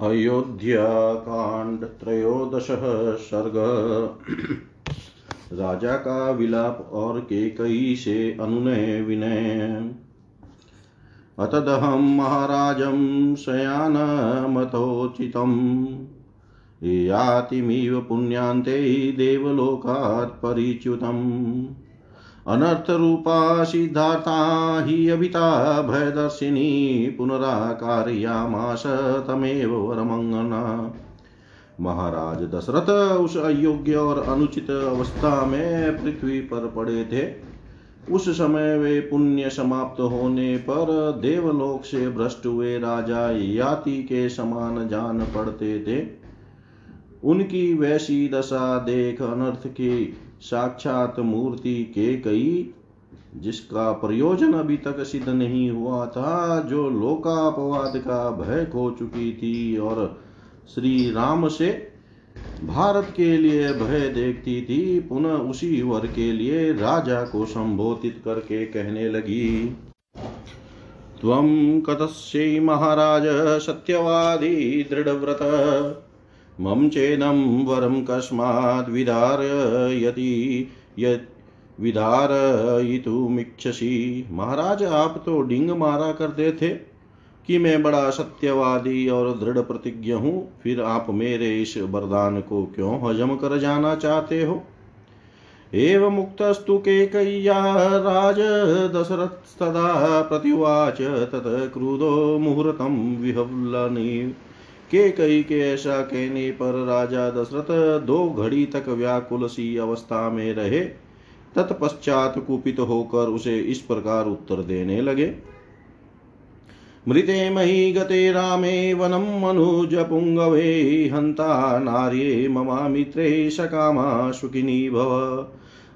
अयोध्याकांड त्रयोदशः सर्ग। राजा का विलाप और केकई से अनुनय विनय। अतदहं महाराजं शयानमतोचितम् यातिमिव पुण्यान्ते देवलोकात् परिच्युतम्। अनर्थरूपा सिद्धार्था हि अभिता भयदर्शिनी पुनराकारयामास तमेव महाराज दशरथ उस अयोग्य और अनुचित अवस्था में पृथ्वी पर पड़े थे। उस समय वे पुण्य समाप्त होने पर देवलोक से भ्रष्ट हुए राजा याति के समान जान पड़ते थे। उनकी वैसी दशा देख अनर्थ की साक्षात मूर्ति के कई, जिसका प्रयोजन अभी तक सिद्ध नहीं हुआ था, जो लोकापवाद का भय खो चुकी थी और श्री राम से भारत के लिए भय देखती थी, पुनः उसी वर के लिए राजा को संबोधित करके कहने लगी। त्वं कतस्यै महाराज, सत्यवादी, दृढ़व्रत। मम चेदं वरं कस्माद् विधारयति यत् विधारयितुमिच्छसि महाराज, आप तो डिंग मारा करते थे कि मैं बड़ा सत्यवादी और दृढ़ प्रतिज्ञ हूँ। फिर आप मेरे इस वरदान को क्यों हजम कर जाना चाहते हो? एव मुक्तस्तु केकय्या राज दशरथस्तदा प्रतिवाच, तत क्रुधो मुहूर्तं विहवलनी। के कई के ऐसा कहने पर राजा दशरथ दो घड़ी तक व्याकुल सी अवस्था में रहे। तत्पश्चात कुपित होकर उसे इस प्रकार उत्तर देने लगे। मृते मही गते रामे वनम मनुज पुंगवे हंता नार्ये ममा मित्रे सकामा सुखिनी भव।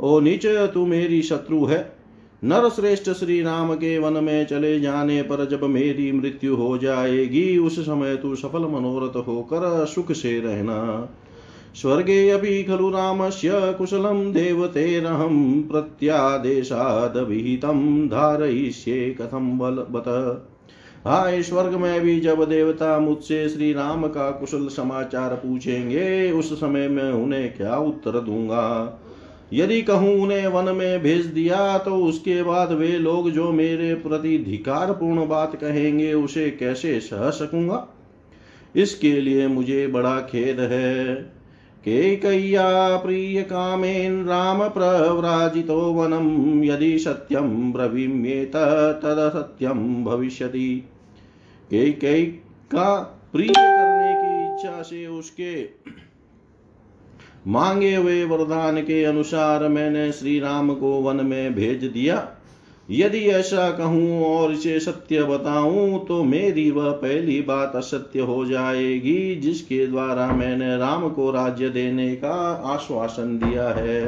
ओ नीच तू मेरी शत्रु है। नर श्रेष्ठ श्री राम के वन में चले जाने पर जब मेरी मृत्यु हो जाएगी, उस समय तू सफल मनोरथ होकर सुख से रहना। स्वर्गे अपि खलु रामस्य कुशलं देवतेरहं प्रत्यादेशादविहितं धारयिष्ये कथं बल बत। हाय स्वर्ग में भी जब देवता मुझसे श्री राम का कुशल समाचार पूछेंगे, उस समय मैं उन्हें क्या उत्तर दूँगा? यदि कहूँ उन्हें वन में भेज दिया तो उसके बाद वे लोग जो मेरे प्रति धिकार पूर्ण बात कहेंगे, उसे कैसे सह सकूँगा? इसके लिए मुझे बड़ा खेद है केकय्या प्रिय कामेन राम प्रव्राजितो वनम, यदि सत्यम ब्रवीम्येत, तद सत्यम भविष्यति। केकई का प्रिय करने की इच्छा से उसके मांगे हुए वरदान के अनुसार मैंने श्री राम को वन में भेज दिया। यदि ऐसा कहूँ और इसे सत्य बताऊँ तो मेरी वह पहली बात असत्य हो जाएगी, जिसके द्वारा मैंने राम को राज्य देने का आश्वासन दिया है।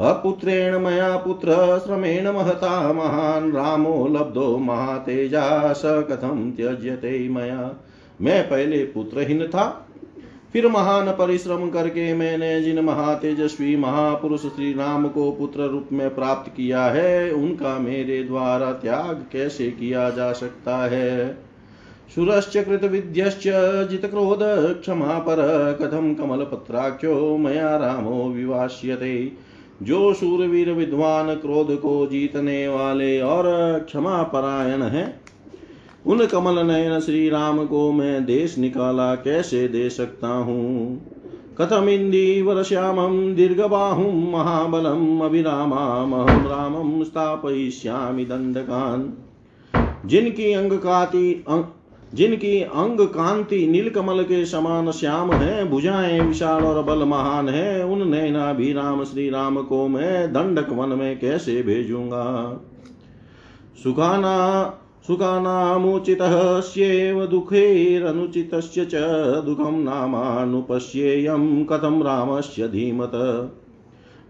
अपुत्रेण मया पुत्र, श्रमेण महता महान, रामो लब्धो महातेजा, स कथम त्यज्यते मया। मैं पहले पुत्रहीन था फिर महान परिश्रम करके मैंने जिन महातेजस्वी महापुरुष श्री राम को पुत्र रूप में प्राप्त किया है, उनका मेरे द्वारा त्याग कैसे किया जा सकता है? सुरश्च जित क्रोध क्षमा पर कथम कमल पत्राख्यो मया रामो विवाश्यते जो सूरवीर विद्वान क्रोध को जीतने वाले और क्षमा परायण है उन कमल नयन श्री राम को मैं देश निकाला कैसे दे सकता हूँ? कथमिन्दीवर श्यामं दीर्घबाहुं महाबलम् अभिरामामहं रामं स्थापयिष्यामि दण्डकान् जिनकी अंग काति अं, जिनकी अंग कांति नीलकमल के समान श्याम है भुजाएँ विशाल और बल महान है उन नैना भी राम श्री राम को मैं दंडक वन में कैसे भेजूँगा? सुखाना सुखानामुचितः स्येव दुःखैरनुचितस्य च दुःखं नामानुपश्येयं कथं रामस्य धीमत।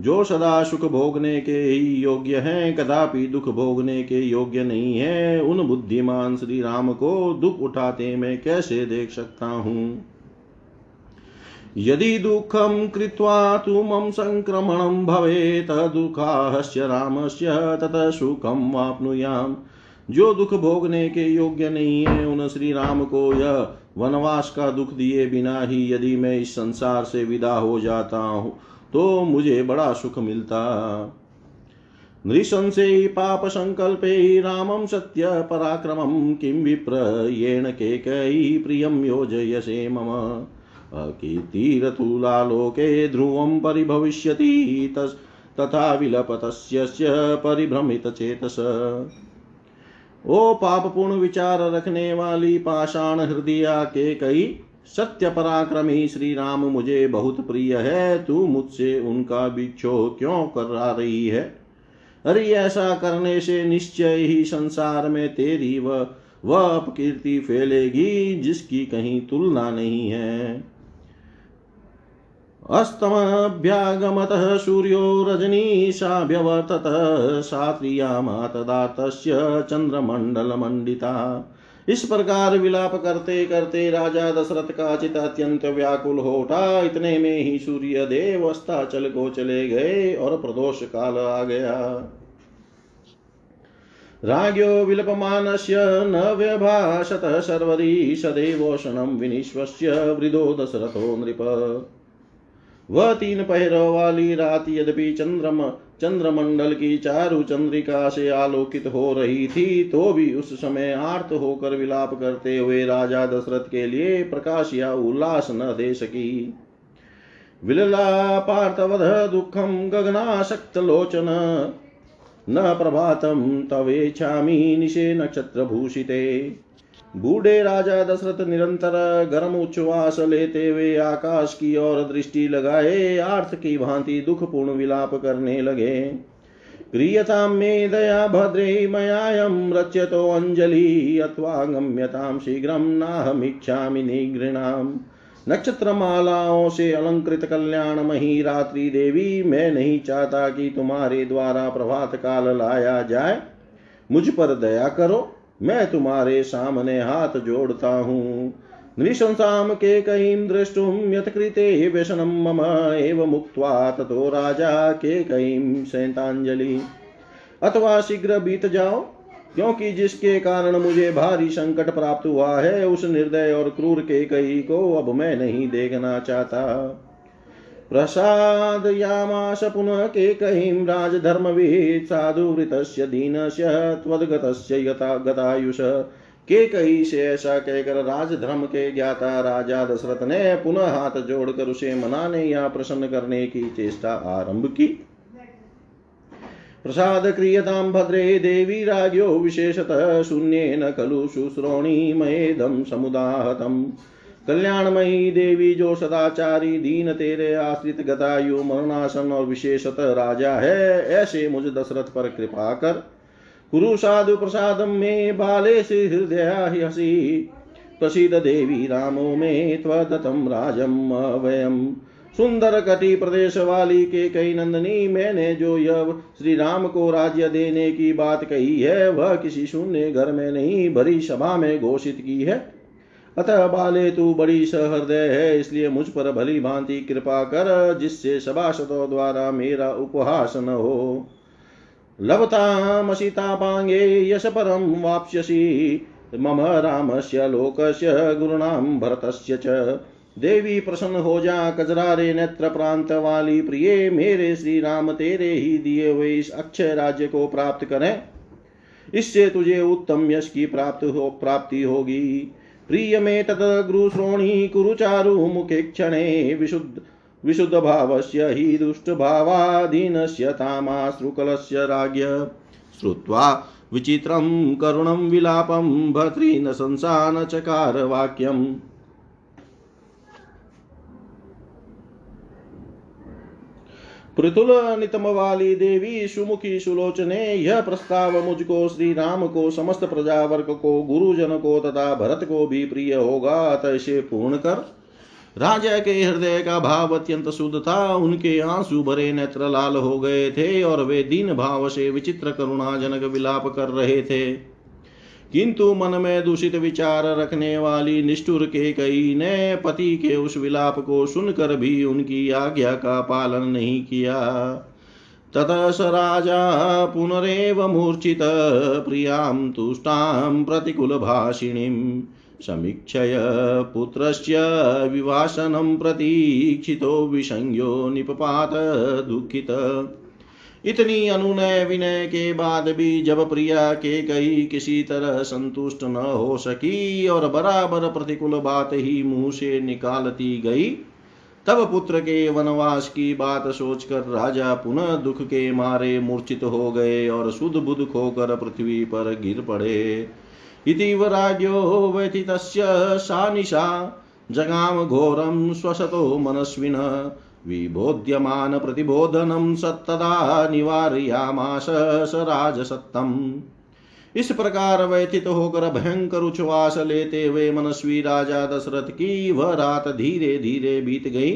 जो सदा सुख भोगने के ही योग्य है, कदापि दुख भोगने के योग्य नहीं है। उन बुद्धिमान श्री राम को दुख उठाते मैं कैसे देख सकता हूँ? यदि दुःखं कृत्वा तु मम सङ्क्रमणं भवेत् दुःखास्य रामस्य ततः सुखं वाप्नुयाम्। जो दुख भोगने के योग्य नहीं है, उन श्री राम को यह वनवास का दुख दिए बिना ही यदि मैं इस संसार से विदा हो जाता हूँ तो मुझे बड़ा सुख मिलता। नृशंसे पाप संकल्पे रामं सत्य पराक्रमं, किं विप्र येन केकयी प्रियं योजयसे मम। अकीर्तिरतुलालोके ध्रुवं परिभविष्यति तथा विलपतस्य परिभ्रमितचेतस ओ पाप पूर्ण विचार रखने वाली पाषाण हृदया के कई सत्य पराक्रमी श्री राम मुझे बहुत प्रिय है, तू मुझसे उनका बिच्छो क्यों कर रही है? अरे ऐसा करने से निश्चय ही संसार में तेरी वह वह अपकीर्ति फैलेगी, जिसकी कहीं तुलना नहीं है। अस्तमभ्यागमतः सूर्यो रजनीशाभ्यवर्ततः सात्रियामा तदा तस्य चन्द्रमण्डलमण्डिता। इस प्रकार विलाप करते करते राजा दशरथ का चित अत्यंत व्याकुल हो उठा इतने में ही सूर्य देव अस्ताचल को चले गए और प्रदोष काल आ गया। राज्ञो विलपमानस्य न व्यभाषत शर्वरी सदैवोषणं विनिश्वस्य, वृदो दशरथो नृप। वह तीन पहरों वाली रात यद्यपि चंद्रम, चंद्रमंडल की चारु चंद्रिका से आलोकित हो रही थी तो भी उस समय आर्त होकर विलाप करते हुए राजा दशरथ के लिए प्रकाश या उल्लास न दे सकी। विलला पार्थवध दुखम गगनाशक्त लोचन। न प्रभातम तवेच्छामी निशे नक्षत्र भूषिते बूढ़े राजा दशरथ निरंतर गर्म उच्छ्वास लेते हुए आकाश की ओर दृष्टि लगाए, आर्थ की भांति दुख पूर्ण विलाप करने लगे। क्रियतां मे दया भद्रे मयायं रच्यतो अञ्जलि अथवा गम्यतां शीघ्रं नाहमिच्छामि निगृणाम् नक्षत्र मालाओं से अलंकृत कल्याणमही रात्रि देवी, मैं नहीं चाहता कि तुम्हारे द्वारा प्रभात काल लाया जाए। मुझ पर दया करो मैं तुम्हारे सामने हाथ जोड़ता हूँ। नृशंसाम के कहीं दृष्टुम यथकृते व्यसनम मम एव मुक्त्वा ततो राजा के कहीं सैतांजलि अथवा शीघ्र बीत जाओ, क्योंकि जिसके कारण मुझे भारी संकट प्राप्त हुआ है, उस निर्दय और क्रूर के कई को अब मैं नहीं देखना चाहता। प्रसादयामास पुनः केकहीं राजधर्मवित् साधुवृतस्य दीनस्य त्वद्गतस्य यथा गतायुष। के कही से ऐसा कहकर राजधर्म के ज्ञाता राजा दशरथ ने पुनः हाथ जोड़कर उसे मनाने या प्रसन्न करने की चेष्टा आरंभ की। प्रसाद क्रियतां भद्रे देवी राज्यो विशेषतः शून्येन खलु शुश्रोणी मयेदं समुदाहतम्। कल्याणमयी देवी जो सदाचारी दीन तेरे आश्रित गतायु मरणासन और विशेषतः राजा है, ऐसे मुझ दशरथ पर कृपा कर। कुरु साधु प्रसाद में बाले से हृदय हसी। प्रसिद्ध देवी रामो में त्वदतम राजम अवयम। सुंदर कटी प्रदेश वाली के कई नंदनी, मैंने जो यह श्री राम को राज्य देने की बात कही है, वह किसी शून्य घर में नहीं, भरी सभा में घोषित की है। अतः बाले तू बड़ी सहृदय है, इसलिए मुझ पर भली भांति कृपा कर, जिससे सभासदों द्वारा मेरा उपहास न हो। लभतामसितापाङ्गे यश परं वाप्स्यसि, मम रामस्य लोकस्य गुरुणां भरतस्य च। देवी प्रसन्न हो जा, कजरारे नेत्र प्रांत वाली प्रिय, मेरे श्री राम तेरे ही दिए हुए इस अक्षय राज्य को प्राप्त करें। इससे तुझे उत्तम यश की प्राप्त हो, प्राप्ति होगी। प्रिय मे ततगृश्रोणी कुरु चारु मुखे क्षणे विशुद्ध विशुद्धभावस्य हि दुष्टभावाधीनस्य तामाश्रुकलस्य राज्ञ। श्रुत्वा विचित्रं करुणं विलापं न शंसान चकार वाक्यम् पृथुल नितम वाली देवी सुमुखी सुलोचने यह प्रस्ताव मुझको श्री राम को समस्त प्रजावर्ग को गुरुजन को तथा भरत को भी प्रिय होगा अतः पूर्ण कर राजा के हृदय का भाव अत्यंत शुद्ध था, उनके आँसू भरे नेत्र लाल हो गए थे, और वे दीन भाव से विचित्र करुणाजनक विलाप कर रहे थे। किंतु मन में दूषित विचार रखने वाली निष्ठुर के कई ने पति के उस विलाप को सुनकर भी उनकी आज्ञा का पालन नहीं किया। ततः स राजा पुनरेव मूर्छित, प्रियाँ तुष्टां प्रतिकूलभाषिणीम् समीक्षय पुत्रस्य विवासनं प्रतीक्षितो विसंज्ञो निपपात दुःखित। इतनी अनुनय विनय के बाद भी जब प्रिया के कई किसी तरह संतुष्ट न हो सकी और बराबर प्रतिकूल बात ही मुँह से निकालती गई, तब पुत्र के वनवास की बात सोचकर राजा पुनः दुख के मारे मूर्छित हो गए और सुध बुध खोकर पृथ्वी पर गिर पड़े। इति वराज्यो व्यथितस्य सा निशा जगाम घोरं स्वसतो मनस्विन विबोध्यमान प्रतिबोधनम सत्तदा निवारयामास स राजसत्तम् इस प्रकार व्यथित होकर भयंकर उच्छ्वास लेते हुए मनस्वी राजा दशरथ की वह रात धीरे धीरे बीत गई।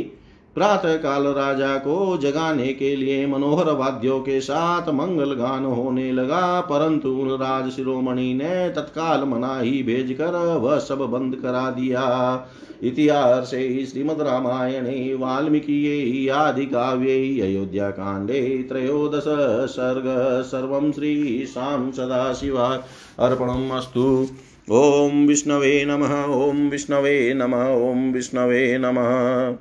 प्रातः काल राजा को जगाने के लिए मनोहर वाद्यों के साथ मंगल गान होने लगा, परंतु राज शिरोमणि ने तत्काल मनाही भेजकर वह सब बंद करा दिया। इतिहास श्रीमद् रामायणे वाल्मीकिये आदिकाव्ये अयोध्याकाण्डे त्रयोदश सर्ग, सर्वं श्रीशां सदाशिवा अर्पणम् अस्तु। ॐ विष्णवे नमः ॐ विष्णवे नमः ॐ विष्णवे नमः।